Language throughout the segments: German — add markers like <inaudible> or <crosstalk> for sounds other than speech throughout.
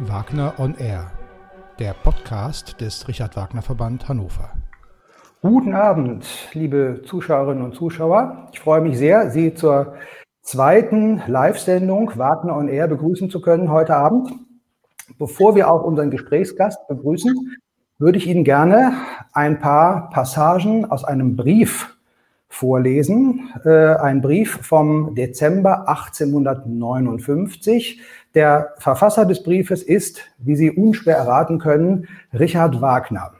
Wagner on Air, der Podcast des Richard Wagner Verband Hannover. Guten Abend, liebe Zuschauerinnen und Zuschauer. Ich freue mich sehr, Sie zur zweiten Live-Sendung Wagner on Air begrüßen zu können heute Abend. Bevor wir auch unseren Gesprächsgast begrüßen, würde ich Ihnen gerne ein paar Passagen aus einem Brief vorlesen. Äh, ein Brief vom Dezember 1859 der Verfasser des Briefes ist, wie Sie unschwer erraten können, Richard Wagner.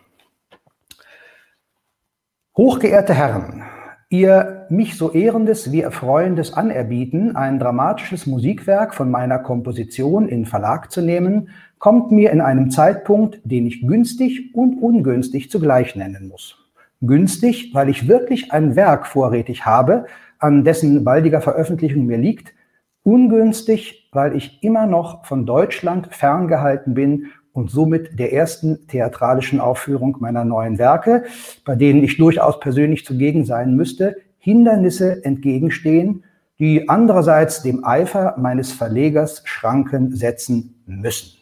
Hochgeehrte Herren, Ihr mich so ehrendes wie erfreuendes Anerbieten, ein dramatisches Musikwerk von meiner Komposition in Verlag zu nehmen, kommt mir in einem Zeitpunkt, den ich günstig und ungünstig zugleich nennen muss. Günstig, weil ich wirklich ein Werk vorrätig habe, an dessen baldiger Veröffentlichung mir liegt, ungünstig, weil ich immer noch von Deutschland ferngehalten bin und somit der ersten theatralischen Aufführung meiner neuen Werke, bei denen ich durchaus persönlich zugegen sein müsste, Hindernisse entgegenstehen, die andererseits dem Eifer meines Verlegers Schranken setzen müssen.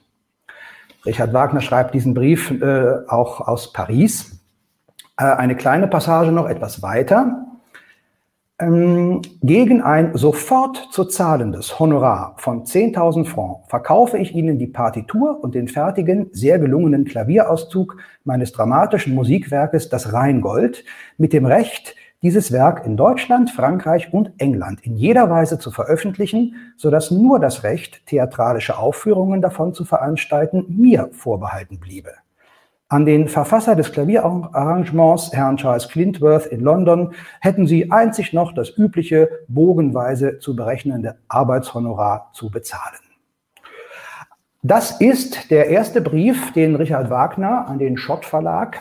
Richard Wagner schreibt diesen Brief äh, auch aus Paris. Äh, eine kleine Passage noch etwas weiter. Ähm, gegen ein sofort zu zahlendes Honorar von 10.000 Francs verkaufe ich Ihnen die Partitur und den fertigen, sehr gelungenen Klavierauszug meines dramatischen Musikwerkes Das Rheingold mit dem Recht, dieses Werk in Deutschland, Frankreich und England in jeder Weise zu veröffentlichen, sodass nur das Recht, theatralische Aufführungen davon zu veranstalten, mir vorbehalten bliebe. An den Verfasser des Klavierarrangements, Herrn Charles Clintworth in London, hätten sie einzig noch das übliche, bogenweise zu berechnende Arbeitshonorar zu bezahlen. Das ist der erste Brief, den Richard Wagner an den Schott Verlag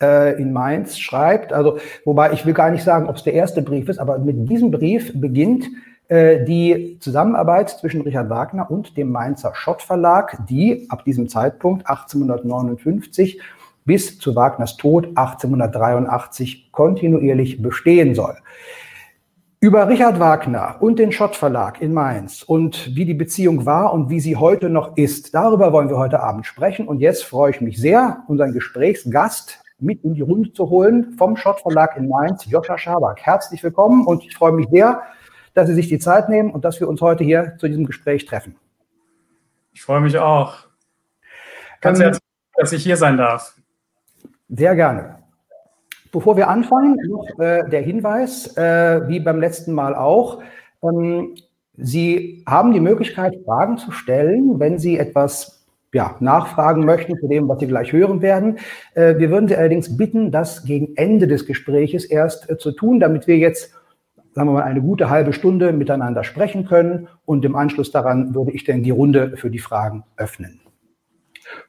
äh, in Mainz schreibt. Also, wobei ich will gar nicht sagen, ob es der erste Brief ist, aber mit diesem Brief beginnt die Zusammenarbeit zwischen Richard Wagner und dem Mainzer Schott Verlag, die ab diesem Zeitpunkt 1859 bis zu Wagners Tod 1883 kontinuierlich bestehen soll. Über Richard Wagner und den Schott Verlag in Mainz und wie die Beziehung war und wie sie heute noch ist, darüber wollen wir heute Abend sprechen. Und jetzt freue ich mich sehr, unseren Gesprächsgast mit in die Runde zu holen vom Schott Verlag in Mainz, Joscha Schabak. Herzlich willkommen und ich freue mich sehr, dass Sie sich die Zeit nehmen und dass wir uns heute hier zu diesem Gespräch treffen. Ich freue mich auch. Ganz ähm, herzlich, dass ich hier sein darf. Sehr gerne. Bevor wir anfangen, noch äh, der Hinweis, äh, wie beim letzten Mal auch. Ähm, Sie haben die Möglichkeit, Fragen zu stellen, wenn Sie etwas ja, nachfragen möchten zu dem, was Sie gleich hören werden. Äh, wir würden Sie allerdings bitten, das gegen Ende des Gespräches erst äh, zu tun, damit wir jetzt sagen wir mal, eine gute halbe Stunde miteinander sprechen können. Und im Anschluss daran würde ich dann die Runde für die Fragen öffnen.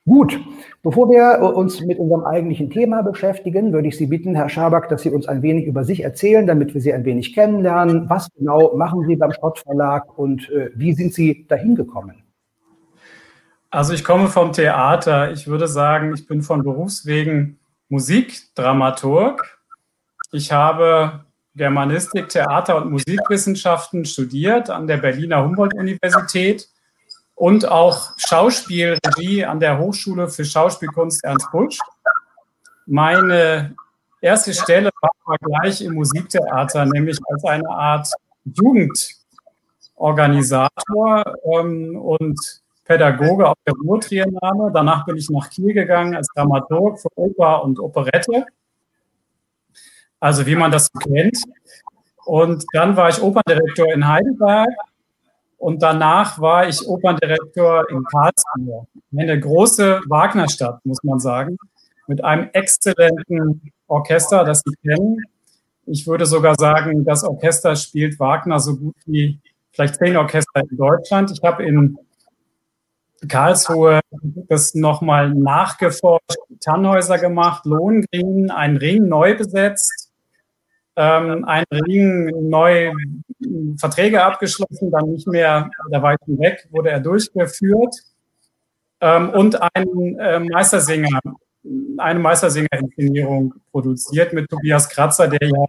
Gut, bevor wir uns mit unserem eigentlichen Thema beschäftigen, würde ich Sie bitten, Herr Schaback, dass Sie uns ein wenig über sich erzählen, damit wir Sie ein wenig kennenlernen. Was genau machen Sie beim Schrottverlag und äh, wie sind Sie dahin gekommen? Also ich komme vom Theater. Ich würde sagen, ich bin von Berufswegen Musikdramaturg. Ich habe Germanistik, Theater- und Musikwissenschaften studiert an der Berliner Humboldt-Universität und auch Schauspielregie an der Hochschule für Schauspielkunst Ernst Busch. Meine erste Stelle war gleich im Musiktheater, nämlich als eine Art Jugendorganisator ähm, und Pädagoge auf der Ruhrtriennahme. Danach bin ich nach Kiel gegangen als Dramaturg für Oper und Operette also wie man das kennt. Und dann war ich Operndirektor in Heidelberg und danach war ich Operndirektor in Karlsruhe, eine große Wagnerstadt, muss man sagen, mit einem exzellenten Orchester, das Sie kennen. Ich würde sogar sagen, das Orchester spielt Wagner so gut wie vielleicht zehn Orchester in Deutschland. Ich habe in Karlsruhe das nochmal nachgeforscht, Tannhäuser gemacht, Lohengrin, einen Ring neu besetzt, ähm, ein Ring neu Verträge abgeschlossen, dann nicht mehr der Weißen weg, wurde er durchgeführt. Ähm, und ein äh, Meistersinger, eine Meistersinger-Inszenierung produziert mit Tobias Kratzer, der ja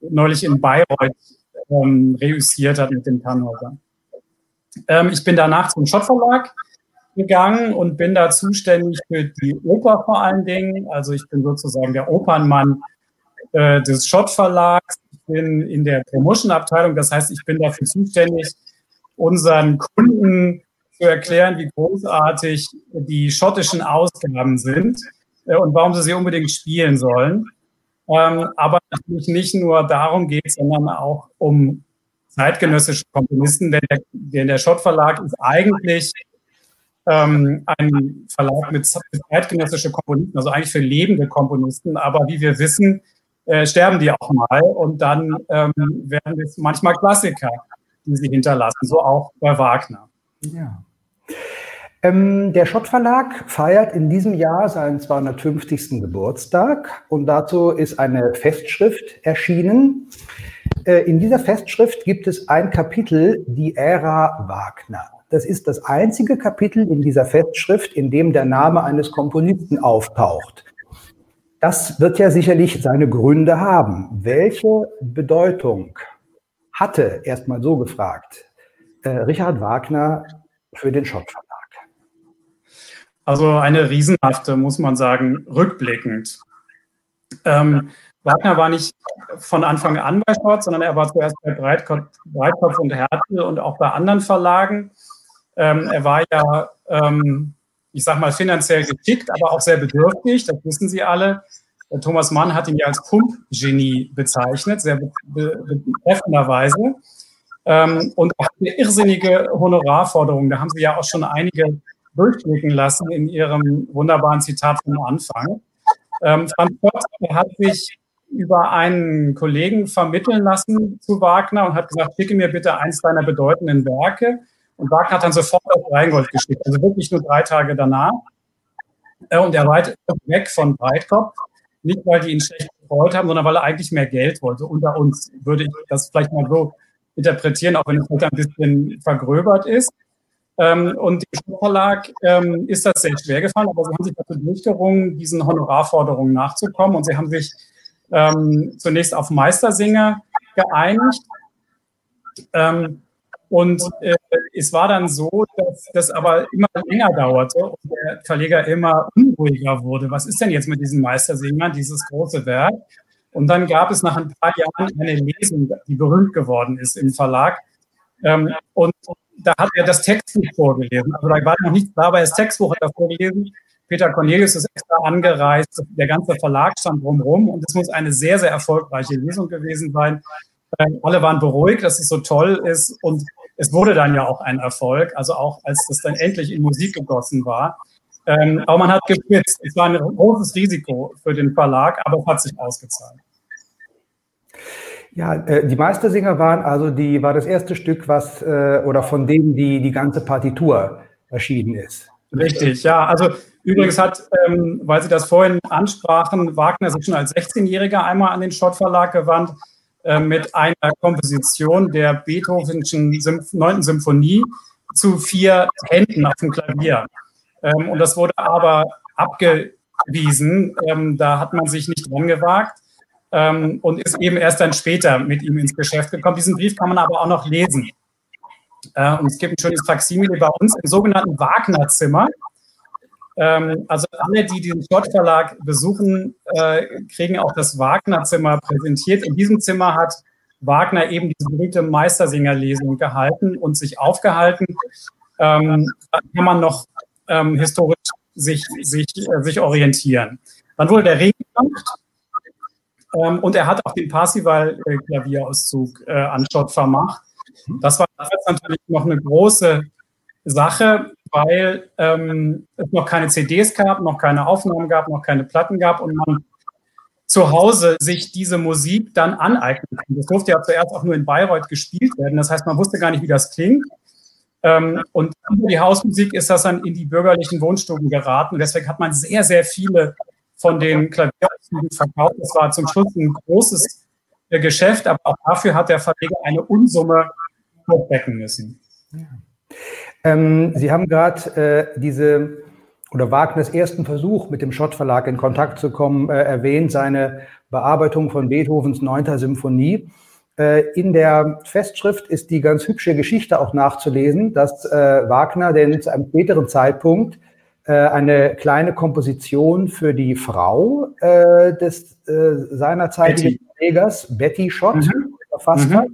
neulich in Bayreuth ähm, reüssiert hat mit den Tannhäusern. Ähm, ich bin danach zum Schott Verlag gegangen und bin da zuständig für die Oper vor allen Dingen. Also ich bin sozusagen der Opernmann äh, des Schott Verlags. Ich bin in der Promotion-Abteilung. Das heißt, ich bin dafür zuständig, unseren Kunden zu erklären, wie großartig die schottischen Ausgaben sind äh, und warum sie sie unbedingt spielen sollen. Ähm, aber natürlich nicht nur darum geht, sondern auch um zeitgenössische Komponisten, denn der, denn der Schott Verlag ist eigentlich ähm, ein Verlag mit zeitgenössischen Komponisten, also eigentlich für lebende Komponisten, aber wie wir wissen, äh, sterben die auch mal und dann ähm, werden es manchmal Klassiker, die sie hinterlassen, so auch bei Wagner. Ja. Ähm, der Schott Verlag feiert in diesem Jahr seinen 250. Geburtstag und dazu ist eine Festschrift erschienen. Äh, in dieser Festschrift gibt es ein Kapitel, die Ära Wagner. Das ist das einzige Kapitel in dieser Festschrift, in dem der Name eines Komponisten auftaucht. Das wird ja sicherlich seine Gründe haben. Welche Bedeutung hatte, erstmal so gefragt, äh, Richard Wagner für den Schott Verlag? Also eine riesenhafte, muss man sagen, rückblickend. Ähm, Wagner war nicht von Anfang an bei Schott, sondern er war zuerst bei Breitkopf, Breitkopf und Hertel und auch bei anderen Verlagen. Ähm, er war ja, ähm, ich sag mal, finanziell geschickt, aber auch sehr bedürftig, das wissen Sie alle. Thomas Mann hat ihn ja als Pumpgenie bezeichnet, sehr betreffenderweise. Ähm, und auch eine irrsinnige Honorarforderung. Da haben Sie ja auch schon einige durchblicken lassen in Ihrem wunderbaren Zitat vom Anfang. Ähm, Franz Gott hat sich über einen Kollegen vermitteln lassen zu Wagner und hat gesagt, schicke mir bitte eins deiner bedeutenden Werke. Und Wagner hat dann sofort auf Rheingold geschickt, also wirklich nur drei Tage danach. Äh, und er war weg von Breitkopf, nicht weil die ihn schlecht gefreut haben, sondern weil er eigentlich mehr Geld wollte. Unter uns würde ich das vielleicht mal so interpretieren, auch wenn es heute ein bisschen vergröbert ist. Ähm, und dem Verlag ähm, ist das sehr schwer gefallen, aber sie haben sich dazu durchgerungen, diesen Honorarforderungen nachzukommen und sie haben sich ähm, zunächst auf Meistersinger geeinigt. Und äh, es war dann so, dass das aber immer länger dauerte und der Verleger immer unruhiger wurde. Was ist denn jetzt mit diesen Meistersingern, dieses große Werk? Und dann gab es nach ein paar Jahren eine Lesung, die berühmt geworden ist im Verlag. Ähm, und da hat er das Textbuch vorgelesen. Also da war noch nichts da, aber das Textbuch hat er vorgelesen. Peter Cornelius ist extra angereist, der ganze Verlag stand drumherum und es muss eine sehr, sehr erfolgreiche Lesung gewesen sein. Ähm, alle waren beruhigt, dass es so toll ist und es wurde dann ja auch ein Erfolg, also auch als das dann endlich in Musik gegossen war. Ähm, aber man hat gespitzt. Es war ein großes Risiko für den Verlag, aber es hat sich ausgezahlt. Ja, äh, die Meistersinger waren also die, war das erste Stück, was äh, oder von dem die, die ganze Partitur erschienen ist. Richtig, ja. Also übrigens hat, ähm, weil Sie das vorhin ansprachen, Wagner sich schon als 16-Jähriger einmal an den Schott Verlag gewandt mit einer Komposition der Beethovenschen 9. Symphonie zu vier Händen auf dem Klavier. Ähm, und das wurde aber abgewiesen. Ähm, da hat man sich nicht dran gewagt ähm, und ist eben erst dann später mit ihm ins Geschäft gekommen. Diesen Brief kann man aber auch noch lesen. Äh, und es gibt ein schönes Faksimile bei uns im sogenannten Wagner-Zimmer. Ähm, also alle, die den Schott Verlag besuchen, äh, kriegen auch das Wagner-Zimmer präsentiert. In diesem Zimmer hat Wagner eben diese berühmte Meistersinger-Lesung gehalten und sich aufgehalten. Ähm, da kann man noch ähm, historisch sich, sich, äh, sich orientieren. Dann wurde der Regen gemacht ähm, und er hat auch den Parsival-Klavierauszug äh, an Schott vermacht. Das war natürlich noch eine große Sache, weil ähm, es noch keine CDs gab, noch keine Aufnahmen gab, noch keine Platten gab und man zu Hause sich diese Musik dann aneignen kann. Das durfte ja zuerst auch nur in Bayreuth gespielt werden. Das heißt, man wusste gar nicht, wie das klingt. Ähm, und über die Hausmusik ist das dann in die bürgerlichen Wohnstuben geraten. Deswegen hat man sehr, sehr viele von den Klavierauszügen verkauft. Das war zum Schluss ein großes äh, Geschäft, aber auch dafür hat der Verleger eine Unsumme hochbecken müssen. Ja. Ähm, Sie haben gerade äh, diese oder Wagners ersten Versuch, mit dem Schott Verlag in Kontakt zu kommen, äh, erwähnt, seine Bearbeitung von Beethovens 9. Symphonie. Äh, in der Festschrift ist die ganz hübsche Geschichte auch nachzulesen, dass äh, Wagner denn zu einem späteren Zeitpunkt äh, eine kleine Komposition für die Frau äh, des äh, seinerzeitigen Trägers, Betty Schott, mhm. verfasst mhm. hat.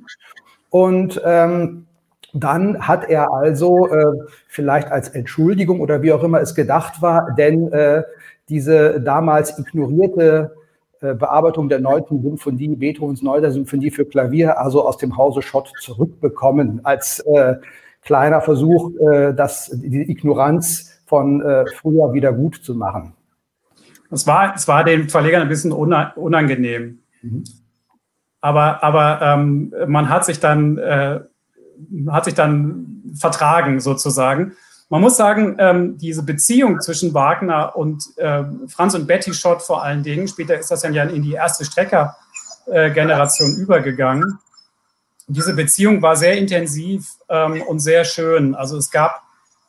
Und ähm, dann hat er also äh, vielleicht als Entschuldigung oder wie auch immer es gedacht war, denn äh, diese damals ignorierte äh, Bearbeitung der neunten Symphonie, Beethovens neuter Symphonie für Klavier, also aus dem Hause Schott zurückbekommen, als äh, kleiner Versuch, äh, das, die Ignoranz von äh, früher wieder gut zu machen. Es war, es war den Verlegern ein bisschen unangenehm. Mhm. Aber, aber ähm, man hat sich dann, hat sich dann vertragen sozusagen. Man muss sagen, ähm, diese Beziehung zwischen Wagner und äh, Franz und Betty Schott vor allen Dingen, später ist das ja in die erste Strecker-Generation äh, übergegangen. Diese Beziehung war sehr intensiv ähm, und sehr schön. Also es gab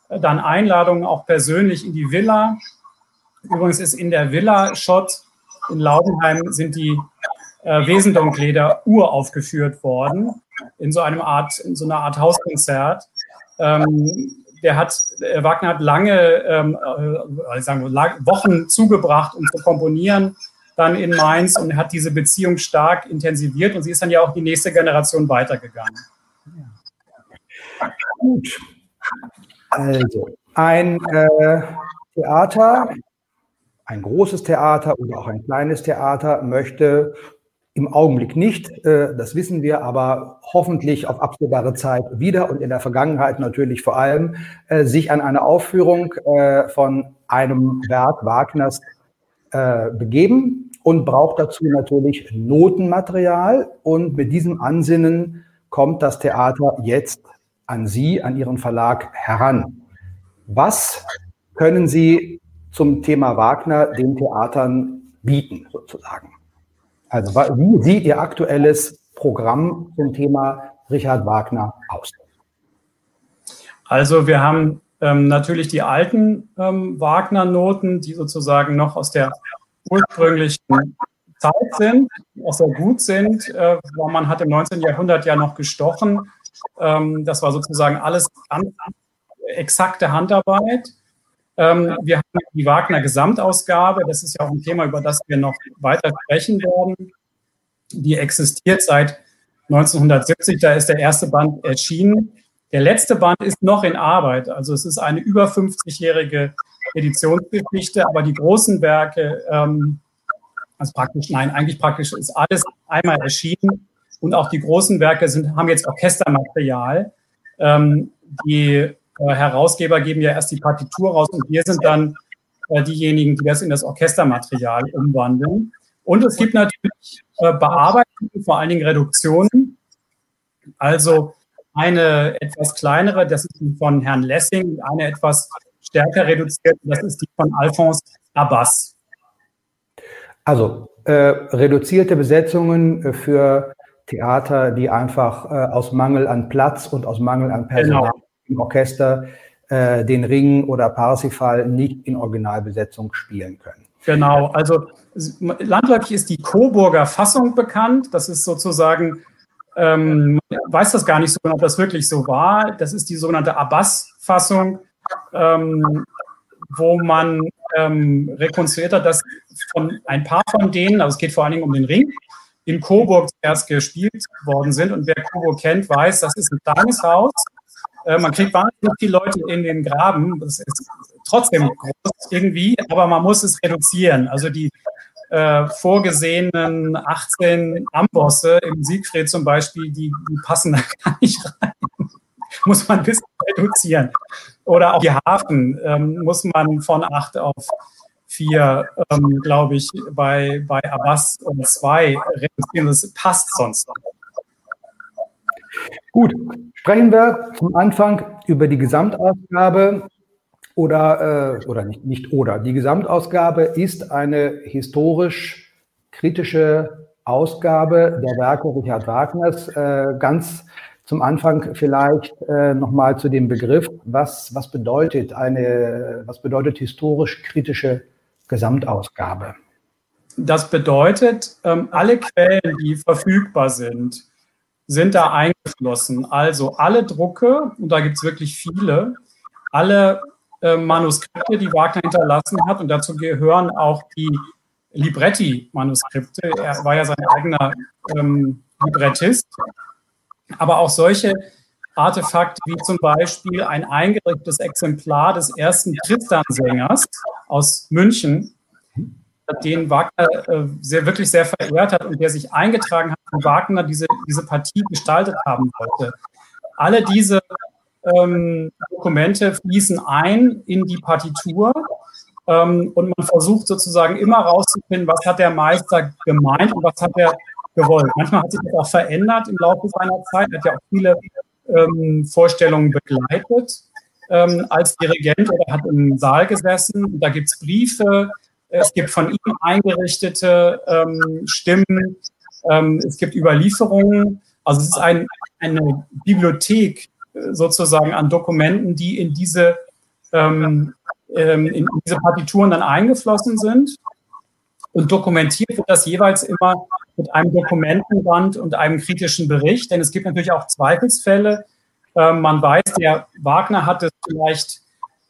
dann Einladungen auch persönlich in die Villa. Übrigens ist in der Villa Schott in Laubenheim sind die äh, Wesendonkleder uraufgeführt worden in so einem Art, in so einer Art Hauskonzert. Ähm, der hat, äh, Wagner hat lange, ähm, äh, sagen wir, lang, Wochen zugebracht, um zu komponieren, dann in Mainz und hat diese Beziehung stark intensiviert und sie ist dann ja auch die nächste Generation weitergegangen. Gut. Also, ein äh, Theater, ein großes Theater oder auch ein kleines Theater möchte im Augenblick nicht, äh, das wissen wir, aber hoffentlich auf absehbare Zeit wieder und in der Vergangenheit natürlich vor allem, äh, sich an eine Aufführung äh, von einem Werk Wagners begeben und braucht dazu natürlich Notenmaterial. Und mit diesem Ansinnen kommt das Theater jetzt an Sie, an Ihren Verlag heran. Was können Sie zum Thema Wagner den Theatern bieten, sozusagen? Also wie sieht Ihr aktuelles Programm zum Thema Richard Wagner aus? Also wir haben ähm, natürlich die alten ähm, Wagner-Noten, die sozusagen noch aus der ursprünglichen Zeit sind, auch sehr gut sind. Äh, man hat im 19. Jahrhundert ja noch gestochen. Ähm, das war sozusagen alles ganz exakte Handarbeit. Ähm, wir haben die Wagner Gesamtausgabe. Das ist ja auch ein Thema, über das wir noch weiter sprechen werden. Die existiert seit 1970. Da ist der erste Band erschienen. Der letzte Band ist noch in Arbeit. Also es ist eine über 50-jährige Editionsgeschichte, aber die großen Werke, ähm, also praktisch, nein, eigentlich praktisch ist alles einmal erschienen. Und auch die großen Werke sind, haben jetzt Orchestermaterial. Ähm, die Herausgeber geben ja erst die Partitur raus und wir sind dann äh, diejenigen, die das in das Orchestermaterial umwandeln. Und es gibt natürlich äh, Bearbeitungen, vor allen Dingen Reduktionen. Also eine etwas kleinere, das ist die von Herrn Lessing, eine etwas stärker reduzierte, das ist die von Alphonse Abbas. Also äh, reduzierte Besetzungen für Theater, die einfach äh, aus Mangel an Platz und aus Mangel an Personal genau im Orchester äh, den Ring oder Parsifal nicht in Originalbesetzung spielen können. Genau, also landläufig ist die Coburger Fassung bekannt. Das ist sozusagen, ähm, weiß das gar nicht so genau, ob das wirklich so war. Das ist die sogenannte Abbas-Fassung, ähm, wo man ähm, rekonstruiert hat, dass von ein paar von denen, also es geht vor allen Dingen um den Ring, in Coburg zuerst gespielt worden sind. Und wer Coburg kennt, weiß, das ist ein kleines Haus äh, man kriegt wahnsinnig viele Leute in den Graben. Das ist trotzdem groß irgendwie, aber man muss es reduzieren. Also die äh, vorgesehenen 18 Ambosse im Siegfried zum Beispiel, die, die passen da <laughs> gar nicht rein. muss man ein bisschen reduzieren. Oder auch die Hafen ähm, muss man von 8 auf 4, ähm, glaube ich, bei, bei Abbas und 2 reduzieren. Das passt sonst nicht. Gut, sprechen wir zum Anfang über die Gesamtausgabe oder, äh, oder nicht, nicht oder. Die Gesamtausgabe ist eine historisch kritische Ausgabe der Werke Richard Wagners. Äh, ganz zum Anfang vielleicht äh, nochmal zu dem Begriff, was, was bedeutet eine, was bedeutet historisch kritische Gesamtausgabe? Das bedeutet, ähm, alle Quellen, die verfügbar sind, sind da eingeflossen. Also alle Drucke, und da gibt es wirklich viele, alle äh, Manuskripte, die Wagner hinterlassen hat, und dazu gehören auch die Libretti-Manuskripte. Er war ja sein eigener ähm, Librettist. Aber auch solche Artefakte wie zum Beispiel ein eingerichtetes Exemplar des ersten Tristan-Sängers aus München, den Wagner äh, sehr, wirklich sehr verehrt hat und der sich eingetragen hat, wo Wagner diese, diese Partie gestaltet haben wollte. Alle diese ähm, Dokumente fließen ein in die Partitur ähm, und man versucht sozusagen immer rauszufinden, was hat der Meister gemeint und was hat er gewollt. Manchmal hat sich das auch verändert im Laufe seiner Zeit. Hat ja auch viele ähm, Vorstellungen begleitet ähm, als Dirigent oder hat im Saal gesessen. Da gibt es Briefe, es gibt von ihm eingerichtete ähm, Stimmen, ähm, es gibt Überlieferungen. Also es ist ein, eine Bibliothek äh, sozusagen an Dokumenten, die in diese, ähm, ähm, in diese Partituren dann eingeflossen sind. Und dokumentiert wird das jeweils immer mit einem Dokumentenband und einem kritischen Bericht, denn es gibt natürlich auch Zweifelsfälle. Ähm, man weiß, der Wagner hat es vielleicht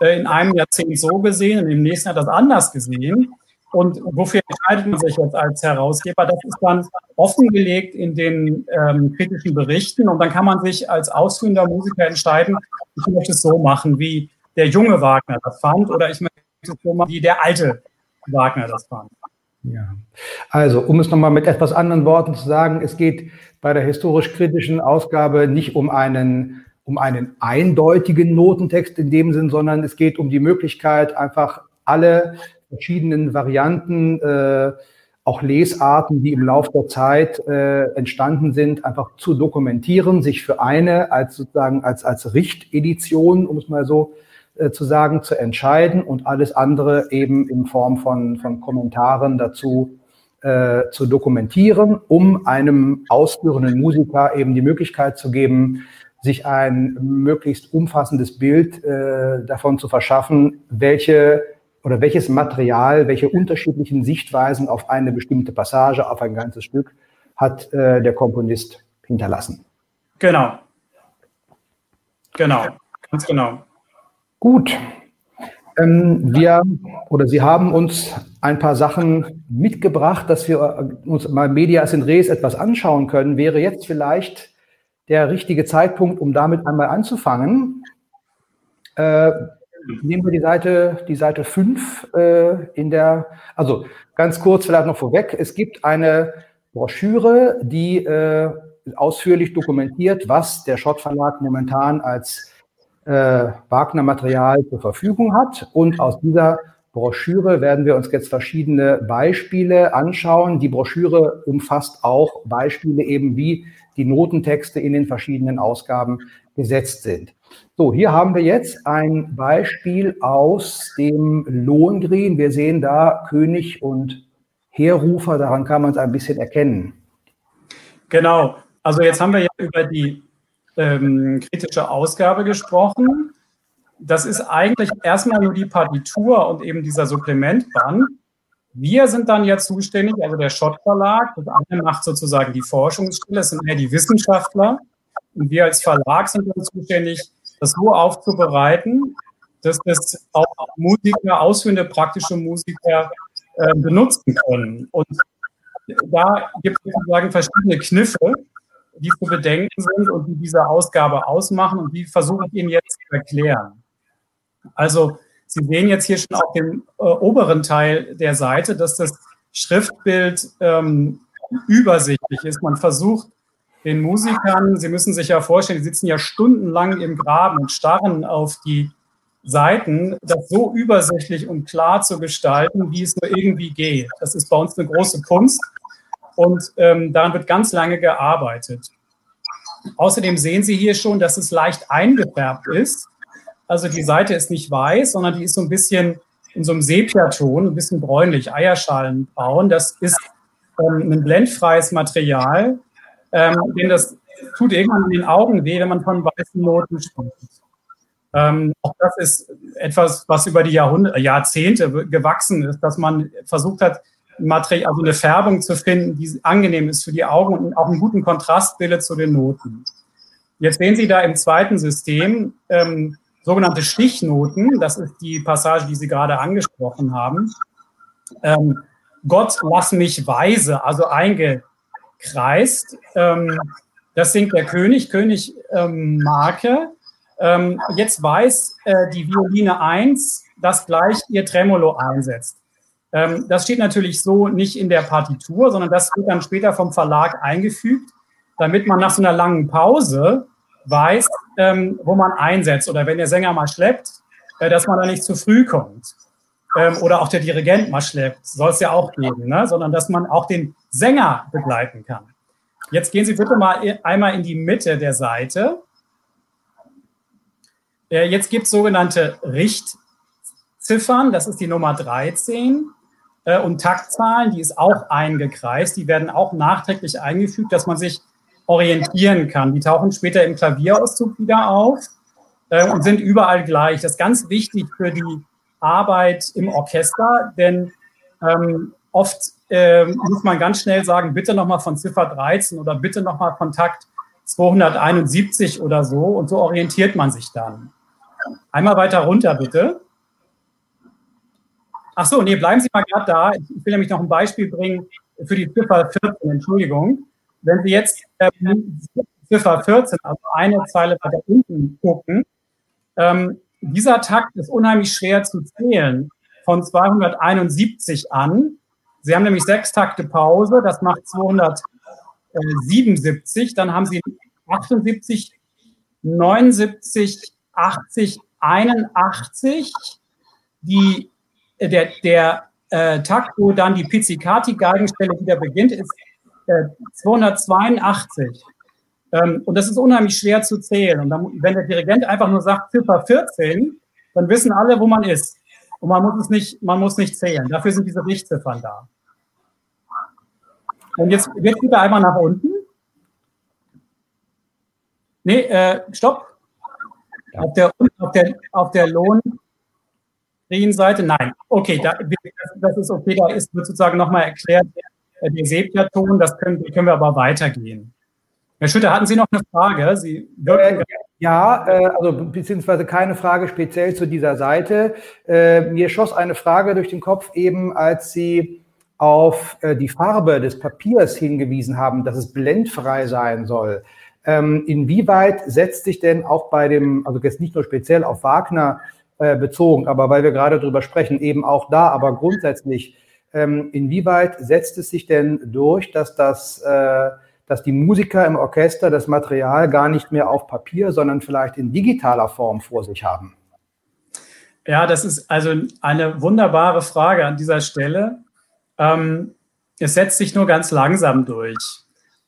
in einem Jahrzehnt so gesehen und im nächsten hat das anders gesehen. Und wofür entscheidet man sich jetzt als Herausgeber? Das ist dann offengelegt in den ähm, kritischen Berichten und dann kann man sich als ausführender Musiker entscheiden, ich möchte es so machen, wie der junge Wagner das fand oder ich möchte es so machen, wie der alte Wagner das fand. Ja. Also, um es nochmal mit etwas anderen Worten zu sagen, es geht bei der historisch-kritischen Ausgabe nicht um einen um einen eindeutigen Notentext in dem Sinn, sondern es geht um die Möglichkeit, einfach alle verschiedenen Varianten, äh, auch Lesarten, die im Laufe der Zeit äh, entstanden sind, einfach zu dokumentieren, sich für eine als sozusagen als, als Richtedition, um es mal so äh, zu sagen, zu entscheiden und alles andere eben in Form von, von Kommentaren dazu äh, zu dokumentieren, um einem ausführenden Musiker eben die Möglichkeit zu geben, sich ein möglichst umfassendes Bild äh, davon zu verschaffen, welche oder welches Material, welche unterschiedlichen Sichtweisen auf eine bestimmte Passage, auf ein ganzes Stück hat äh, der Komponist hinterlassen. Genau. Genau, ganz genau. Gut. Ähm, wir oder Sie haben uns ein paar Sachen mitgebracht, dass wir uns mal Medias in Res etwas anschauen können. Wäre jetzt vielleicht der richtige Zeitpunkt, um damit einmal anzufangen. Äh, nehmen wir die Seite, die Seite 5 äh, in der, also ganz kurz vielleicht noch vorweg, es gibt eine Broschüre, die äh, ausführlich dokumentiert, was der Schott Verlag momentan als äh, Wagner-Material zur Verfügung hat. Und aus dieser Broschüre werden wir uns jetzt verschiedene Beispiele anschauen. Die Broschüre umfasst auch Beispiele eben, wie die Notentexte in den verschiedenen Ausgaben gesetzt sind. So, hier haben wir jetzt ein Beispiel aus dem Lohengrin. Wir sehen da König und Heerrufer, daran kann man es ein bisschen erkennen. Genau, also jetzt haben wir ja über die ähm, kritische Ausgabe gesprochen. Das ist eigentlich erstmal nur die Partitur und eben dieser Supplementband. Wir sind dann ja zuständig, also der Schott Verlag, das eine macht sozusagen die Forschungsstelle, das sind eher die Wissenschaftler. Und wir als Verlag sind dann zuständig, das so aufzubereiten, dass das auch Musiker, ausführende praktische Musiker äh, benutzen können. Und da gibt es sozusagen verschiedene Kniffe, die zu bedenken sind und die diese Ausgabe ausmachen und die versuche ich Ihnen jetzt zu erklären. Also Sie sehen jetzt hier schon auf dem äh, oberen Teil der Seite, dass das Schriftbild ähm, übersichtlich ist. Man versucht den Musikern, Sie müssen sich ja vorstellen, die sitzen ja stundenlang im Graben und starren auf die Seiten, das so übersichtlich und klar zu gestalten, wie es nur irgendwie geht. Das ist bei uns eine große Kunst und ähm, daran wird ganz lange gearbeitet. Außerdem sehen Sie hier schon, dass es leicht eingefärbt ist. Also die Seite ist nicht weiß, sondern die ist so ein bisschen in so einem Sepiaton, ein bisschen bräunlich, Eierschalenbraun. Das ist ähm, ein blendfreies Material, ähm, denn das tut irgendwann in den Augen weh, wenn man von weißen Noten spricht. Ähm, auch das ist etwas, was über die Jahrhunderte, Jahrzehnte gewachsen ist, dass man versucht hat, Material, also eine Färbung zu finden, die angenehm ist für die Augen und auch einen guten Kontrast bildet zu den Noten. Jetzt sehen Sie da im zweiten System ähm, sogenannte Stichnoten. Das ist die Passage, die Sie gerade angesprochen haben. Ähm, Gott, lass mich weise, also eingekreist. Ähm, das singt der König, König ähm, Marke. Ähm, jetzt weiß äh, die Violine 1, dass gleich ihr Tremolo einsetzt. Ähm, das steht natürlich so nicht in der Partitur, sondern das wird dann später vom Verlag eingefügt, damit man nach so einer langen Pause weiß, ähm, wo man einsetzt. Oder wenn der Sänger mal schleppt, äh, dass man da nicht zu früh kommt. Ähm, oder auch der Dirigent mal schleppt, soll es ja auch geben, ne? sondern dass man auch den Sänger begleiten kann. Jetzt gehen Sie bitte mal einmal in die Mitte der Seite. Äh, jetzt gibt es sogenannte Richtziffern, das ist die Nummer 13 äh, und Taktzahlen, die ist auch eingekreist. Die werden auch nachträglich eingefügt, dass man sich orientieren kann. Die tauchen später im Klavierauszug wieder auf äh, und sind überall gleich. Das ist ganz wichtig für die Arbeit im Orchester, denn ähm, oft äh, muss man ganz schnell sagen, bitte nochmal von Ziffer 13 oder bitte nochmal von Takt 271 oder so und so orientiert man sich dann. Einmal weiter runter, bitte. Ach so, nee, bleiben Sie mal gerade da. Ich will nämlich noch ein Beispiel bringen für die Ziffer 14, Entschuldigung. Wenn Sie jetzt ähm, Ziffer 14, also eine Zeile weiter unten gucken, ähm, dieser Takt ist unheimlich schwer zu zählen von 271 an. Sie haben nämlich sechs Takte Pause, das macht 277. Dann haben Sie 78, 79, 80, 81. Die äh, der, der äh, Takt, wo dann die Pizzicati-Geigenstelle wieder beginnt, ist äh, 282. Ähm, und das ist unheimlich schwer zu zählen. Und dann, wenn der Dirigent einfach nur sagt Ziffer 14, dann wissen alle, wo man ist. Und man muss es nicht, man muss nicht zählen. Dafür sind diese Richtziffern da. Und jetzt, jetzt wieder einmal nach unten. Nee, äh, stopp. Auf der, auf der, auf der Lohn, Seite? Nein. Okay, da, das ist okay. Da ist sozusagen nochmal erklärt, äh, der Sepia-Ton, das können, können wir aber weitergehen. Herr Schütter, hatten Sie noch eine Frage? Sie äh, ja, äh, also beziehungsweise keine Frage speziell zu dieser Seite. Äh, mir schoss eine Frage durch den Kopf eben, als Sie auf äh, die Farbe des Papiers hingewiesen haben, dass es blendfrei sein soll. Ähm, inwieweit setzt sich denn auch bei dem, also jetzt nicht nur speziell auf Wagner, äh, bezogen, aber weil wir gerade darüber sprechen, eben auch da, aber grundsätzlich, ähm, inwieweit setzt es sich denn durch, dass das, äh, dass die Musiker im Orchester das Material gar nicht mehr auf Papier, sondern vielleicht in digitaler Form vor sich haben? Ja, das ist also eine wunderbare Frage an dieser Stelle. Ähm, es setzt sich nur ganz langsam durch.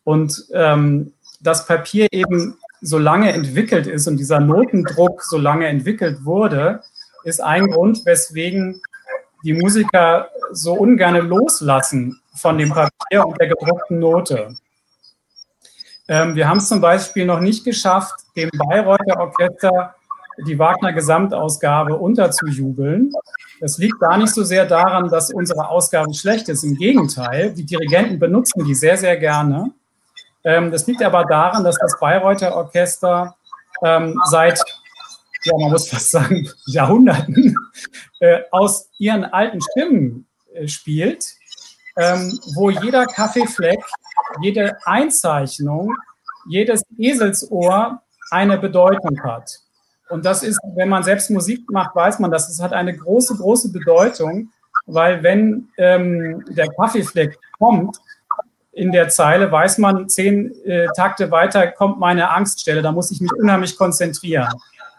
Und ähm, das Papier eben so lange entwickelt ist und dieser Notendruck so lange entwickelt wurde, ist ein Grund, weswegen die Musiker so ungern loslassen von dem Papier und der gedruckten Note. Ähm, wir haben es zum Beispiel noch nicht geschafft, dem Bayreuther Orchester die Wagner Gesamtausgabe unterzujubeln. Das liegt gar nicht so sehr daran, dass unsere Ausgabe schlecht ist. Im Gegenteil, die Dirigenten benutzen die sehr, sehr gerne. Ähm, das liegt aber daran, dass das Bayreuther Orchester ähm, seit, ja, man muss fast sagen, <laughs> Jahrhunderten äh, aus ihren alten Stimmen äh, spielt, ähm, wo jeder Kaffeefleck, jede Einzeichnung, jedes Eselsohr eine Bedeutung hat. Und das ist, wenn man selbst Musik macht, weiß man das. Es hat eine große, große Bedeutung, weil wenn ähm, der Kaffeefleck kommt, in der Zeile weiß man, zehn äh, Takte weiter kommt meine Angststelle, da muss ich mich unheimlich konzentrieren.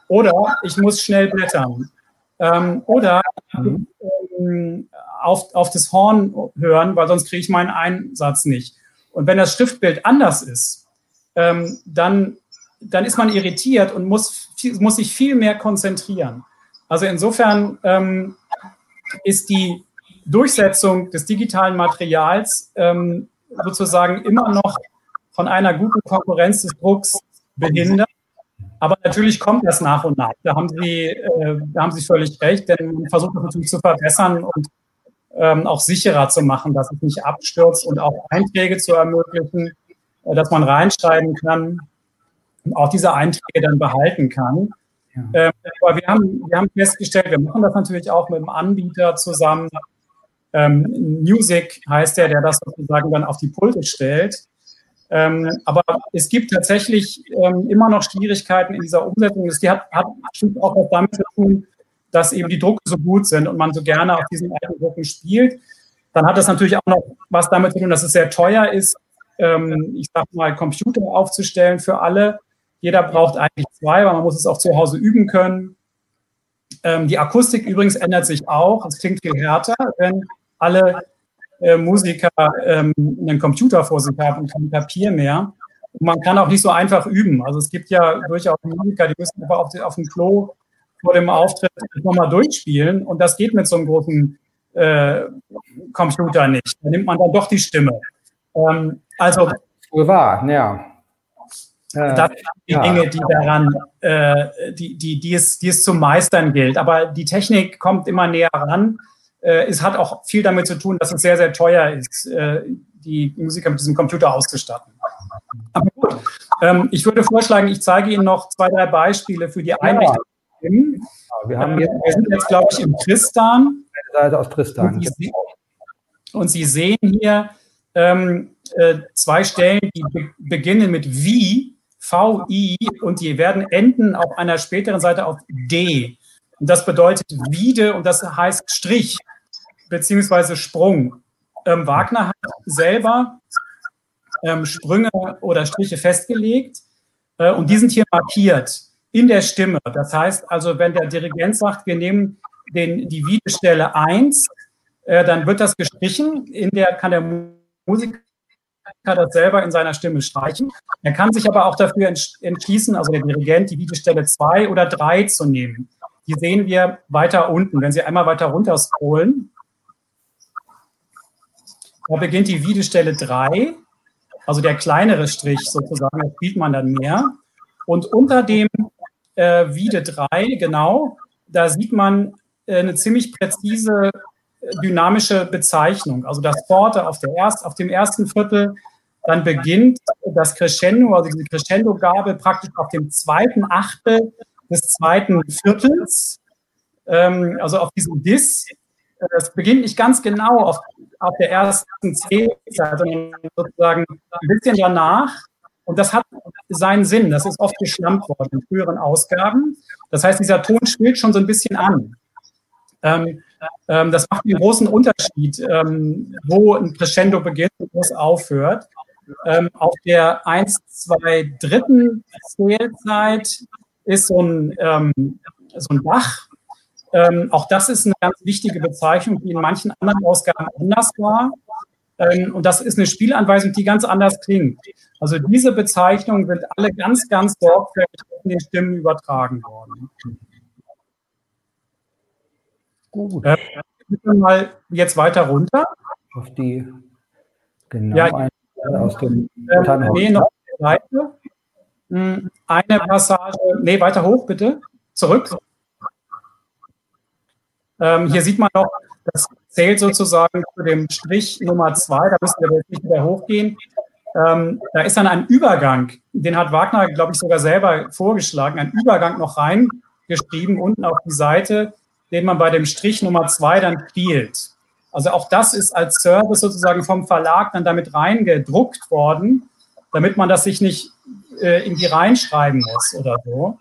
Oder ich muss schnell blättern. Ähm, oder ähm, auf, auf das Horn hören, weil sonst kriege ich meinen Einsatz nicht. Und wenn das Schriftbild anders ist, ähm, dann, dann ist man irritiert und muss, muss sich viel mehr konzentrieren. Also insofern ähm, ist die Durchsetzung des digitalen Materials ähm, sozusagen immer noch von einer guten Konkurrenz des Drucks behindert. Aber natürlich kommt das nach und nach. Da haben Sie, äh, da haben Sie völlig recht, denn man versucht das natürlich zu verbessern und ähm, auch sicherer zu machen, dass es nicht abstürzt und auch Einträge zu ermöglichen, äh, dass man reinschreiben kann und auch diese Einträge dann behalten kann. Ja. Ähm, aber wir haben, wir haben festgestellt, wir machen das natürlich auch mit dem Anbieter zusammen. Ähm, Music heißt der, der das sozusagen dann auf die Pulte stellt. Ähm, aber es gibt tatsächlich ähm, immer noch Schwierigkeiten in dieser Umsetzung. Das hat, hat auch was damit zu tun, dass eben die Drucke so gut sind und man so gerne auf diesen alten Drucken spielt. Dann hat das natürlich auch noch was damit zu tun, dass es sehr teuer ist, ähm, ich sag mal, Computer aufzustellen für alle. Jeder braucht eigentlich zwei, weil man muss es auch zu Hause üben können. Ähm, die Akustik übrigens ändert sich auch. Es klingt viel härter, wenn alle äh, Musiker ähm, einen Computer vor sich haben und kein Papier mehr. Und man kann auch nicht so einfach üben. Also es gibt ja durchaus Musiker, die müssen einfach auf, auf dem Klo vor dem Auftritt nochmal durchspielen. Und das geht mit so einem großen äh, Computer nicht. Da nimmt man dann doch die Stimme. Ähm, also. Wahr, ja. Äh, das sind die ja. Dinge, die daran, äh, die, die, die, es, die es zu meistern gilt. Aber die Technik kommt immer näher ran. Äh, es hat auch viel damit zu tun, dass es sehr, sehr teuer ist, äh, die Musiker mit diesem Computer auszustatten. Aber gut, ähm, ich würde vorschlagen, ich zeige Ihnen noch zwei, drei Beispiele für die Einrichtung hin. Wir, haben jetzt, wir sind jetzt, glaube ich, im Tristan. Seite aus Tristan. Und Sie, und Sie sehen hier ähm, äh, zwei Stellen, die be beginnen mit wie, VI, und die werden enden auf einer späteren Seite auf D. Und das bedeutet Wiede und das heißt Strich beziehungsweise Sprung. Ähm, Wagner hat selber ähm, Sprünge oder Striche festgelegt äh, und die sind hier markiert in der Stimme. Das heißt also, wenn der Dirigent sagt, wir nehmen den, die Wiedestelle 1, äh, dann wird das gestrichen. In der kann der Musiker das selber in seiner Stimme streichen. Er kann sich aber auch dafür entschließen, also der Dirigent, die Wiedestelle 2 oder 3 zu nehmen. Die sehen wir weiter unten. Wenn Sie einmal weiter runter scrollen, da beginnt die Wiedestelle 3, also der kleinere Strich sozusagen, da spielt man dann mehr. Und unter dem äh, Wiede 3, genau, da sieht man äh, eine ziemlich präzise äh, dynamische Bezeichnung. Also das Forte auf, der erst, auf dem ersten Viertel, dann beginnt das Crescendo, also diese Crescendo-Gabel praktisch auf dem zweiten Achtel des zweiten Viertels, ähm, also auf diesem Dis. Es beginnt nicht ganz genau auf, auf der ersten C-Seite, sondern sozusagen ein bisschen danach. Und das hat seinen Sinn. Das ist oft geschlampt worden in früheren Ausgaben. Das heißt, dieser Ton spielt schon so ein bisschen an. Ähm, ähm, das macht einen großen Unterschied, ähm, wo ein Crescendo beginnt und wo es aufhört. Ähm, auf der 1, 2, dritten Zählzeit ist so ein, ähm, so ein Bach. Ähm, auch das ist eine ganz wichtige Bezeichnung, die in manchen anderen Ausgaben anders war. Ähm, und das ist eine Spielanweisung, die ganz anders klingt. Also diese Bezeichnungen sind alle ganz, ganz sorgfältig in den Stimmen übertragen worden. Gut. Äh, mal jetzt weiter runter. Auf die, genau, ja, aus dem äh, Nee, noch eine Seite. Hm, eine Passage, nee, weiter hoch, bitte. Zurück. Ähm, hier sieht man noch, das zählt sozusagen zu dem Strich Nummer zwei, da müssen wir jetzt nicht wieder hochgehen. Ähm, da ist dann ein Übergang, den hat Wagner, glaube ich, sogar selber vorgeschlagen, ein Übergang noch reingeschrieben, unten auf die Seite, den man bei dem Strich Nummer zwei dann spielt. Also auch das ist als Service sozusagen vom Verlag dann damit reingedruckt worden, damit man das sich nicht äh, irgendwie reinschreiben muss oder so.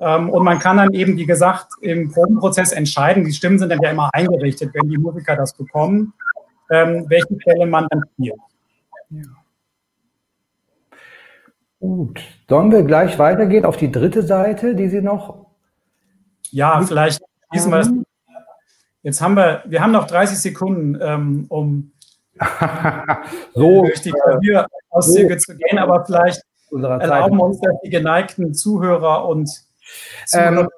Ähm, und man kann dann eben, wie gesagt, im Probenprozess entscheiden, die Stimmen sind dann ja immer eingerichtet, wenn die Musiker das bekommen, ähm, welche Fälle man dann spielt. Ja. Gut, sollen wir gleich weitergehen auf die dritte Seite, die Sie noch. Ja, vielleicht schließen wir das. Jetzt haben wir, wir haben noch 30 Sekunden, ähm, um <laughs> so, durch die Klavierauszüge so. zu gehen, aber vielleicht erlauben uns das die geneigten Zuhörer und ähm,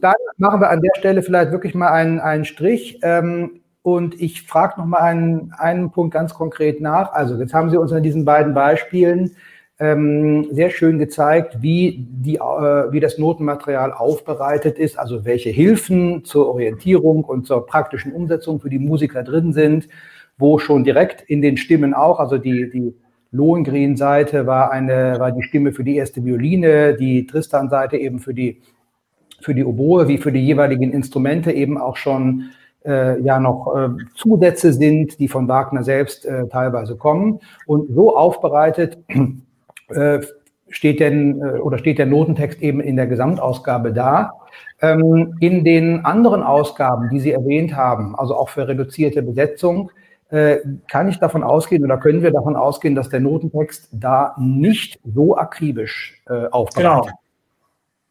dann machen wir an der Stelle vielleicht wirklich mal einen, einen Strich. Ähm, und ich frage noch mal einen, einen Punkt ganz konkret nach. Also jetzt haben Sie uns in diesen beiden Beispielen ähm, sehr schön gezeigt, wie, die, äh, wie das Notenmaterial aufbereitet ist, also welche Hilfen zur Orientierung und zur praktischen Umsetzung für die Musiker drin sind, wo schon direkt in den Stimmen auch, also die, die Lohengrin-Seite war eine, war die Stimme für die erste Violine, die Tristan-Seite eben für die, für die Oboe, wie für die jeweiligen Instrumente eben auch schon äh, ja noch äh, Zusätze sind, die von Wagner selbst äh, teilweise kommen. Und so aufbereitet äh, steht denn äh, oder steht der Notentext eben in der Gesamtausgabe da. Ähm, in den anderen Ausgaben, die Sie erwähnt haben, also auch für reduzierte Besetzung, kann ich davon ausgehen oder können wir davon ausgehen, dass der Notentext da nicht so akribisch äh, aufbereitet Genau.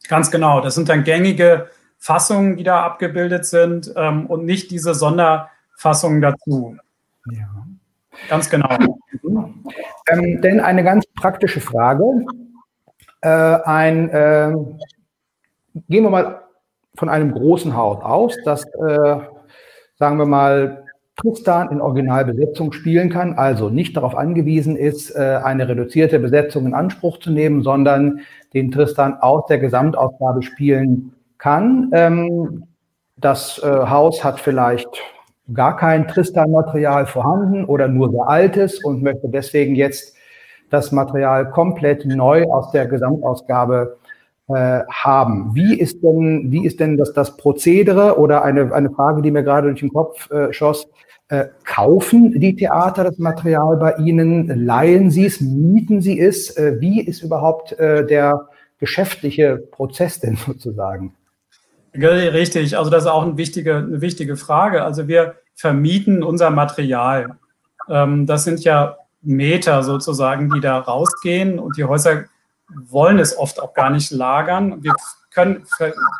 Ganz genau. Das sind dann gängige Fassungen, die da abgebildet sind ähm, und nicht diese Sonderfassungen dazu. Ja. Ganz genau. Ähm, denn eine ganz praktische Frage. Äh, ein, äh, gehen wir mal von einem großen Haus aus, das, äh, sagen wir mal, Tristan in Originalbesetzung spielen kann, also nicht darauf angewiesen ist, äh, eine reduzierte Besetzung in Anspruch zu nehmen, sondern den Tristan aus der Gesamtausgabe spielen kann. Ähm, das äh, Haus hat vielleicht gar kein Tristan-Material vorhanden oder nur sehr altes und möchte deswegen jetzt das Material komplett neu aus der Gesamtausgabe äh, haben. Wie ist denn, wie ist denn das, das Prozedere oder eine, eine Frage, die mir gerade durch den Kopf äh, schoss, kaufen die Theater das Material bei Ihnen? Leihen Sie es? Mieten Sie es? Äh, wie ist überhaupt äh, der geschäftliche Prozess denn <laughs> sozusagen? Richtig, also das ist auch eine wichtige, eine wichtige Frage. Also wir vermieten unser Material. Ähm, das sind ja Meter sozusagen, die da rausgehen und die Häuser wollen es oft auch gar nicht lagern. Wir können,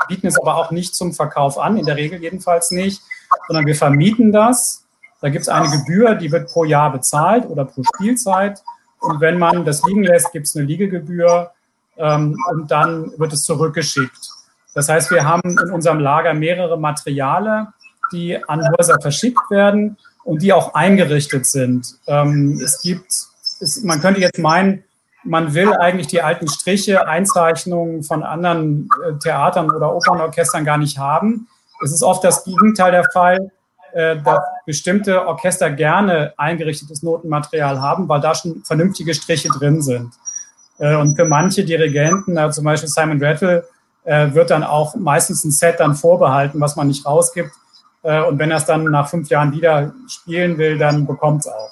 bieten es aber auch nicht zum Verkauf an, in der Regel jedenfalls nicht, sondern wir vermieten das. Da gibt es eine Gebühr, die wird pro Jahr bezahlt oder pro Spielzeit. Und wenn man das liegen lässt, gibt es eine Liegegebühr ähm, und dann wird es zurückgeschickt. Das heißt, wir haben in unserem Lager mehrere Materiale, die an Häuser verschickt werden und die auch eingerichtet sind. Ähm, es gibt, es, man könnte jetzt meinen, man will eigentlich die alten Striche, Einzeichnungen von anderen äh, Theatern oder Opernorchestern gar nicht haben. Es ist oft das Gegenteil der Fall, dass bestimmte Orchester gerne eingerichtetes Notenmaterial haben, weil da schon vernünftige Striche drin sind. Äh, und für manche Dirigenten, zum Beispiel Simon Rattle, äh, wird dann auch meistens ein Set dann vorbehalten, was man nicht rausgibt. Äh, und wenn er es dann nach fünf Jahren wieder spielen will, dann bekommt es auch.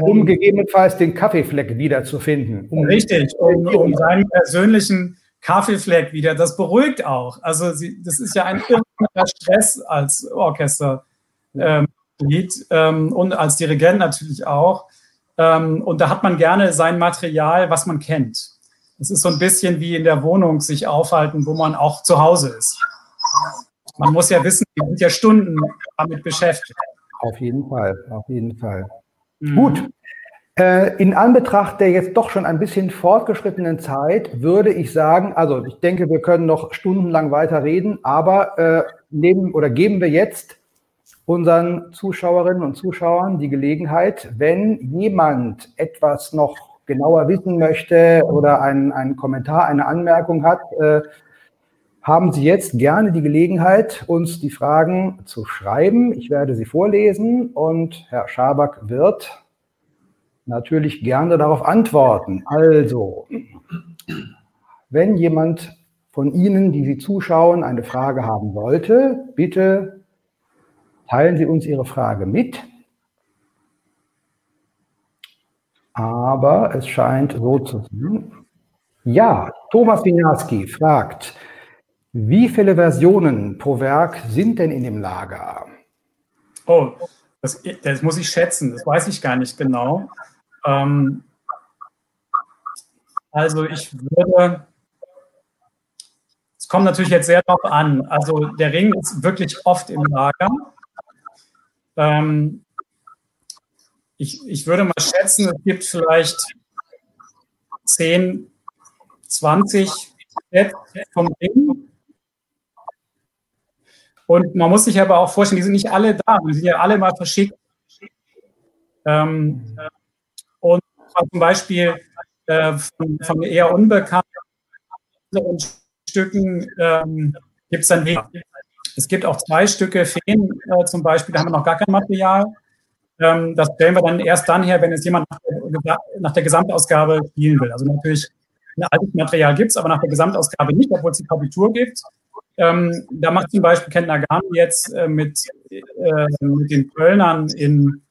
Um gegebenenfalls den Kaffeefleck wiederzufinden. Um Richtig, um, um seinen persönlichen Kaffeefleck wieder. Das beruhigt auch. Also sie, das ist ja ein irrsinniger Stress als Orchesterlied ähm, ähm, und als Dirigent natürlich auch. Ähm, und da hat man gerne sein Material, was man kennt. Es ist so ein bisschen wie in der Wohnung sich aufhalten, wo man auch zu Hause ist. Man muss ja wissen, wir sind ja Stunden damit beschäftigt. Auf jeden Fall, auf jeden Fall. Mhm. Gut. Äh, in Anbetracht der jetzt doch schon ein bisschen fortgeschrittenen Zeit würde ich sagen, also ich denke, wir können noch stundenlang weiter reden, aber äh, nehmen oder geben wir jetzt unseren Zuschauerinnen und Zuschauern die Gelegenheit, wenn jemand etwas noch genauer wissen möchte oder einen, einen Kommentar, eine Anmerkung hat, äh, haben Sie jetzt gerne die Gelegenheit, uns die Fragen zu schreiben. Ich werde sie vorlesen und Herr Schaback wird natürlich gerne darauf antworten. Also, wenn jemand von Ihnen, die Sie zuschauen, eine Frage haben sollte, bitte teilen Sie uns Ihre Frage mit. aber es scheint so zu sein. Ja, Thomas Winiarski fragt, wie viele Versionen pro Werk sind denn in dem Lager? Oh, das, das muss ich schätzen, das weiß ich gar nicht genau. Ähm, also ich würde, es kommt natürlich jetzt sehr darauf an. Also der Ring ist wirklich oft im Lager. Ähm, ich, ich würde mal schätzen, es gibt vielleicht 10, 20 Sets vom Ding. Und man muss sich aber auch vorstellen, die sind nicht alle da, die sind ja alle mal verschickt. Ähm, zum Beispiel äh, von, von, eher unbekannten Stücken ähm, gibt es dann weniger. Es gibt auch zwei Stücke Feen äh, zum Beispiel, da haben wir noch gar kein Material. Ähm, das stellen wir dann erst dann her, wenn es jemand nach der, nach der Gesamtausgabe spielen will. Also natürlich ein altes Material gibt es, aber nach der Gesamtausgabe nicht, obwohl es die Partitur gibt. Ähm, da macht zum Beispiel Ken Nagano jetzt äh, mit, äh, mit den Kölnern in,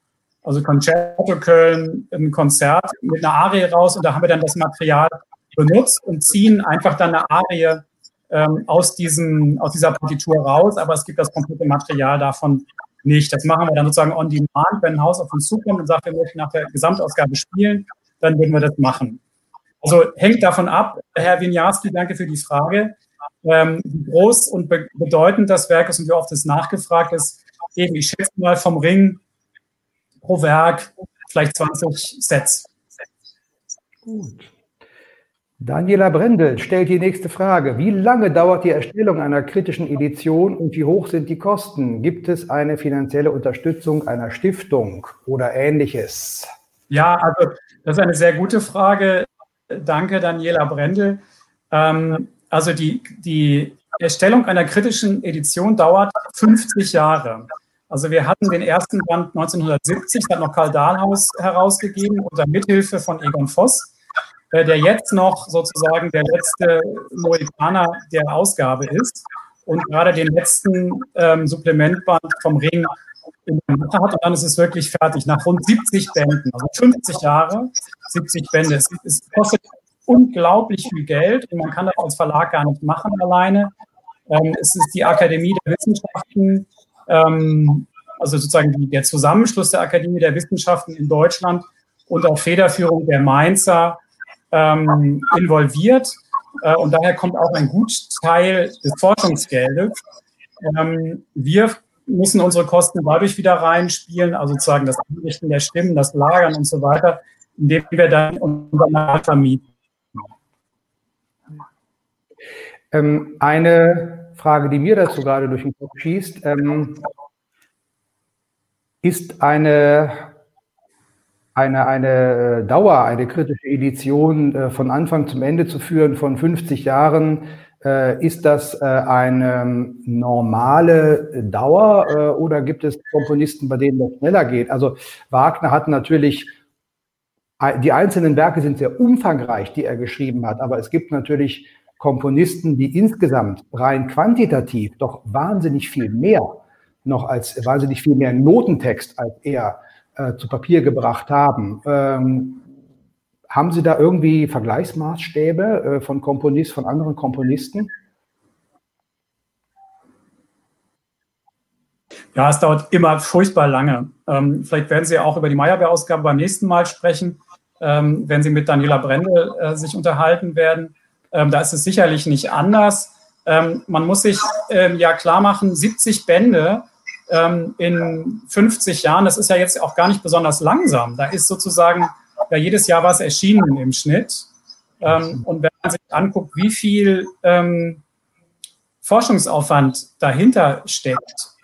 also Concerto Köln, ein Konzert mit einer Arie raus und da haben wir dann das Material benutzt und ziehen einfach dann eine Arie ähm, aus, diesem, aus dieser Partitur raus, aber es gibt das komplette Material davon nicht. Das machen wir dann sozusagen on demand, wenn ein Haus auf uns zukommt und sagt, wir möchten nach der Gesamtausgabe spielen, dann würden wir das machen. Also hängt davon ab, Herr Winiarski, danke für die Frage, ähm, wie groß und be bedeutend das Werk ist und wie oft es nachgefragt ist. Eben, ich schätze mal vom Ring pro Werk vielleicht 20 Sets. Gut. Daniela Brendel stellt die nächste Frage. Wie lange dauert die Erstellung einer kritischen Edition und wie hoch sind die Kosten? Gibt es eine finanzielle Unterstützung einer Stiftung oder ähnliches? Ja, also das ist eine sehr gute Frage. Danke, Daniela Brendel. Ähm, also die, die Erstellung einer kritischen Edition dauert 50 Jahre. Also wir hatten den ersten Band 1970, da hat noch Karl Dahlhaus herausgegeben, unter Mithilfe von Egon Voss. Äh, der jetzt noch sozusagen der letzte Mohikaner der Ausgabe ist und gerade den letzten ähm, Supplementband vom Ring in der Mache hat. Und dann ist es wirklich fertig, nach rund 70 Bänden, also 50 Jahre, 70 Bände. Es, es kostet unglaublich viel Geld und man kann das als Verlag gar nicht machen alleine. Ähm, es ist die Akademie der Wissenschaften, ähm, also sozusagen der Zusammenschluss der Akademie der Wissenschaften in Deutschland und auch Federführung der Mainzer ähm, involviert. Äh, und daher kommt auch ein Gutteil des Forschungsgeldes. Ähm, wir müssen unsere Kosten dadurch wieder reinspielen, also sozusagen das Anrichten der Stimmen, das Lagern und so weiter, indem wir dann unser Mal vermieten. Ähm, eine Frage, die mir dazu gerade durch den Kopf schießt, ähm, ist eine eine, eine äh, Dauer, eine kritische Edition äh, von Anfang zum Ende zu führen von 50 Jahren, äh, ist das eine normale Dauer oder gibt es Komponisten, bei denen das schneller geht? Also Wagner hat natürlich, die einzelnen Werke sind sehr umfangreich, die er geschrieben hat, aber es gibt natürlich Komponisten, die insgesamt rein quantitativ doch wahnsinnig viel mehr noch als wahnsinnig viel mehr Notentext als er äh, zu Papier gebracht haben. Ähm, haben Sie da irgendwie Vergleichsmaßstäbe äh, von Komponisten, von anderen Komponisten? Ja, es dauert immer furchtbar lange. Ähm, vielleicht werden Sie auch über die Meyerbeer-Ausgabe beim nächsten Mal sprechen, ähm, wenn Sie mit Daniela Brendel äh, sich unterhalten werden. Ähm, da ist es sicherlich nicht anders. Ähm, man muss sich ähm, ja klar machen, 70 Bände ähm, in 50 Jahren, das ist ja jetzt auch gar nicht besonders langsam. Da ist sozusagen ja jedes Jahr was erschienen im Schnitt. Ähm, und wenn man sich anguckt, wie viel ähm, Forschungsaufwand dahinter steckt,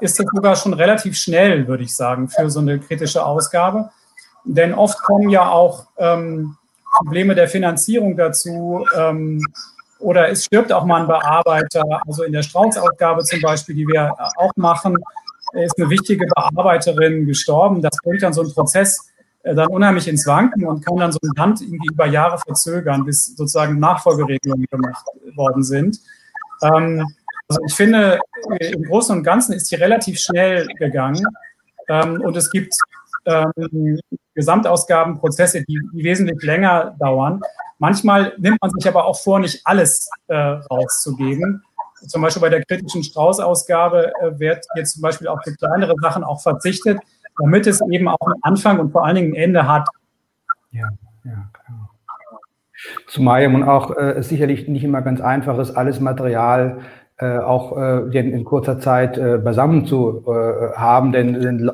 ist das sogar schon relativ schnell, würde ich sagen, für so eine kritische Ausgabe. Denn oft kommen ja auch ähm, Probleme der Finanzierung dazu. Ähm, oder es stirbt auch mal ein Bearbeiter. Also in der Strauß-Ausgabe zum Beispiel, die wir auch machen, ist eine wichtige Bearbeiterin gestorben. Das bringt dann so einen Prozess äh, dann unheimlich ins Wanken und kann dann so ein Land irgendwie über Jahre verzögern, bis sozusagen Nachfolgeregelungen gemacht worden sind. Ähm, also ich finde, im Großen und Ganzen ist die relativ schnell gegangen. Ähm, und es gibt ähm, Gesamtausgabenprozesse, die, die wesentlich länger dauern. Manchmal nimmt man sich aber auch vor, nicht alles äh, rauszugeben. Zum Beispiel bei der kritischen Strauß-Ausgabe äh, wird jetzt zum Beispiel auch für kleinere Sachen auch verzichtet, damit es eben auch einen Anfang und vor allen Dingen ein Ende hat. Ja, ja, klar. Zumal ja auch äh, sicherlich nicht immer ganz einfach ist, alles Material äh, auch äh, in, in, kurzer Zeit äh, beisammen zu äh, haben, denn, denn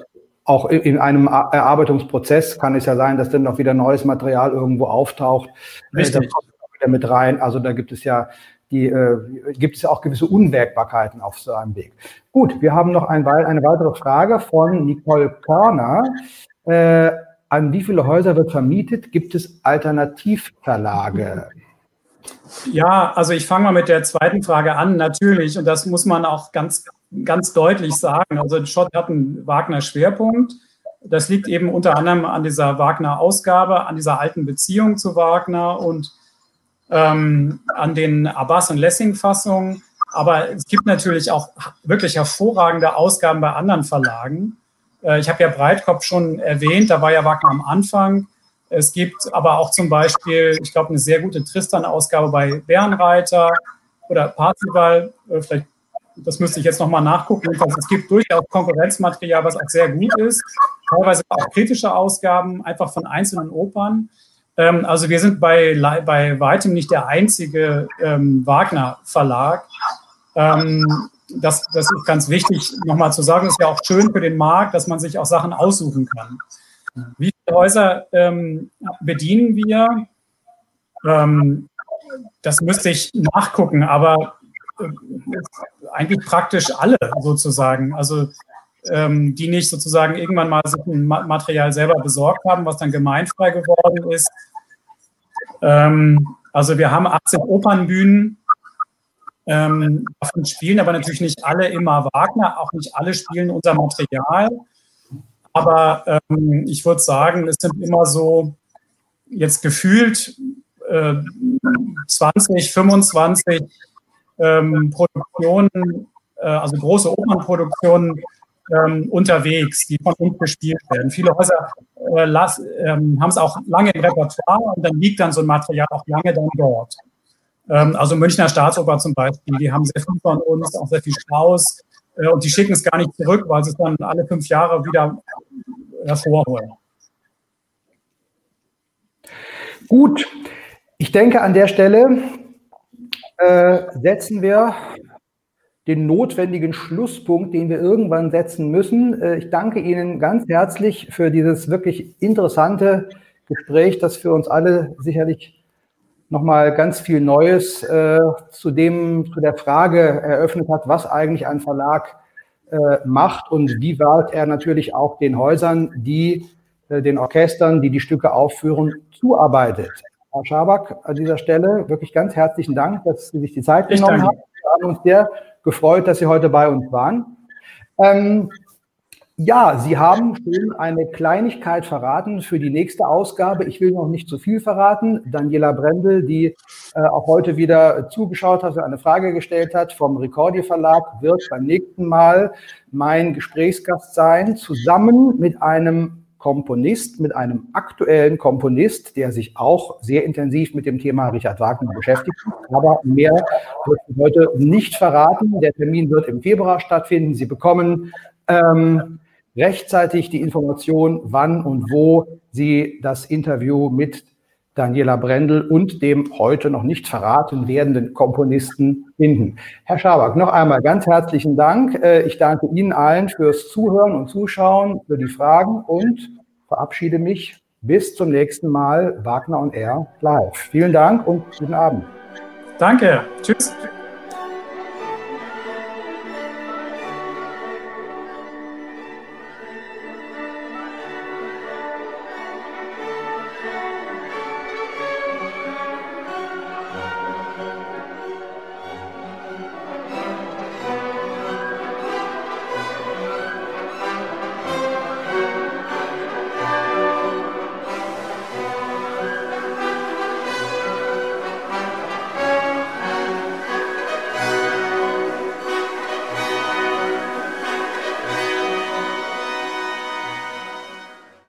auch in einem Erarbeitungsprozess kann es ja sein, dass dann noch wieder neues Material irgendwo auftaucht. Äh, Richtig. Wieder mit rein. Also da gibt es ja die, äh, gibt es ja auch gewisse Unwägbarkeiten auf so einem Weg. Gut, wir haben noch ein, eine weitere Frage von Nicole Körner. Äh, An wie viele Häuser wird vermietet? Gibt es Alternativverlage? Ja, also ich fange mal mit der zweiten Frage an, natürlich. Und das muss man auch ganz, ganz deutlich sagen. Also Schott hat einen Wagner-Schwerpunkt. Das liegt eben unter anderem an dieser Wagner-Ausgabe, an dieser alten Beziehung zu Wagner und ähm, an den Abbas- und Lessing-Fassungen. Aber es gibt natürlich auch wirklich hervorragende Ausgaben bei anderen Verlagen. Äh, ich habe ja Breitkopf schon erwähnt, da war ja Wagner am Anfang. Es gibt aber auch zum Beispiel, ich glaube, eine sehr gute Tristan-Ausgabe bei Bärenreiter oder Parzival. Äh, vielleicht, das müsste ich jetzt nochmal nachgucken. Jedenfalls, es gibt durchaus Konkurrenzmaterial, was auch sehr gut ist. Teilweise auch kritische Ausgaben, einfach von einzelnen Opern. Ähm, also wir sind bei, bei weitem nicht der einzige ähm, Wagner-Verlag. Ähm, das, das ist ganz wichtig, nochmal zu sagen. Es ist ja auch schön für den Markt, dass man sich auch Sachen aussuchen kann. Wie viele Häuser ähm, bedienen wir? Ähm, das müsste ich nachgucken, aber äh, eigentlich praktisch alle sozusagen. Also ähm, die nicht sozusagen irgendwann mal sich ein Material selber besorgt haben, was dann gemeinfrei geworden ist. Ähm, also wir haben 18 Opernbühnen. Ähm, davon spielen aber natürlich nicht alle immer Wagner, auch nicht alle spielen unser Material. Aber ähm, ich würde sagen, es sind immer so jetzt gefühlt äh, 20, 25 ähm, Produktionen, äh, also große Opernproduktionen ähm, unterwegs, die von uns gespielt werden. Viele Häuser äh, ähm, haben es auch lange im Repertoire und dann liegt dann so ein Material auch lange dann dort. Ähm, also Münchner Staatsoper zum Beispiel, die haben sehr viel von uns, auch sehr viel Strauß, äh, und die schicken es gar nicht zurück, weil sie es dann alle fünf Jahre wieder hervorholen. Gut, ich denke, an der Stelle äh, setzen wir den notwendigen Schlusspunkt, den wir irgendwann setzen müssen. Äh, ich danke Ihnen ganz herzlich für dieses wirklich interessante Gespräch, das für uns alle sicherlich nochmal ganz viel Neues äh, zu dem, zu der Frage eröffnet hat, was eigentlich ein Verlag äh, macht und wie weit er natürlich auch den Häusern, die äh, den Orchestern, die die Stücke aufführen, zuarbeitet. Herr Schabak, an dieser Stelle wirklich ganz herzlichen Dank, dass Sie sich die Zeit genommen haben. Wir haben uns sehr gefreut, dass Sie heute bei uns waren. Ähm, ja, Sie haben schon eine Kleinigkeit verraten für die nächste Ausgabe. Ich will noch nicht zu viel verraten. Daniela Brendel, die äh, auch heute wieder zugeschaut hat und eine Frage gestellt hat vom Recordia Verlag, wird beim nächsten Mal mein Gesprächsgast sein, zusammen mit einem Komponist, mit einem aktuellen Komponist, der sich auch sehr intensiv mit dem Thema Richard Wagner beschäftigt. Aber mehr wird heute nicht verraten. Der Termin wird im Februar stattfinden. Sie bekommen ähm, rechtzeitig die Information, wann und wo Sie das Interview mit Daniela Brendel und dem heute noch nicht verraten werdenden Komponisten finden. Herr Schabak, noch einmal ganz herzlichen Dank. Äh, ich danke Ihnen allen fürs Zuhören und Zuschauen, für die Fragen und verabschiede mich bis zum nächsten Mal Wagner und R live. Vielen Dank und guten Abend. Danke. Tschüss.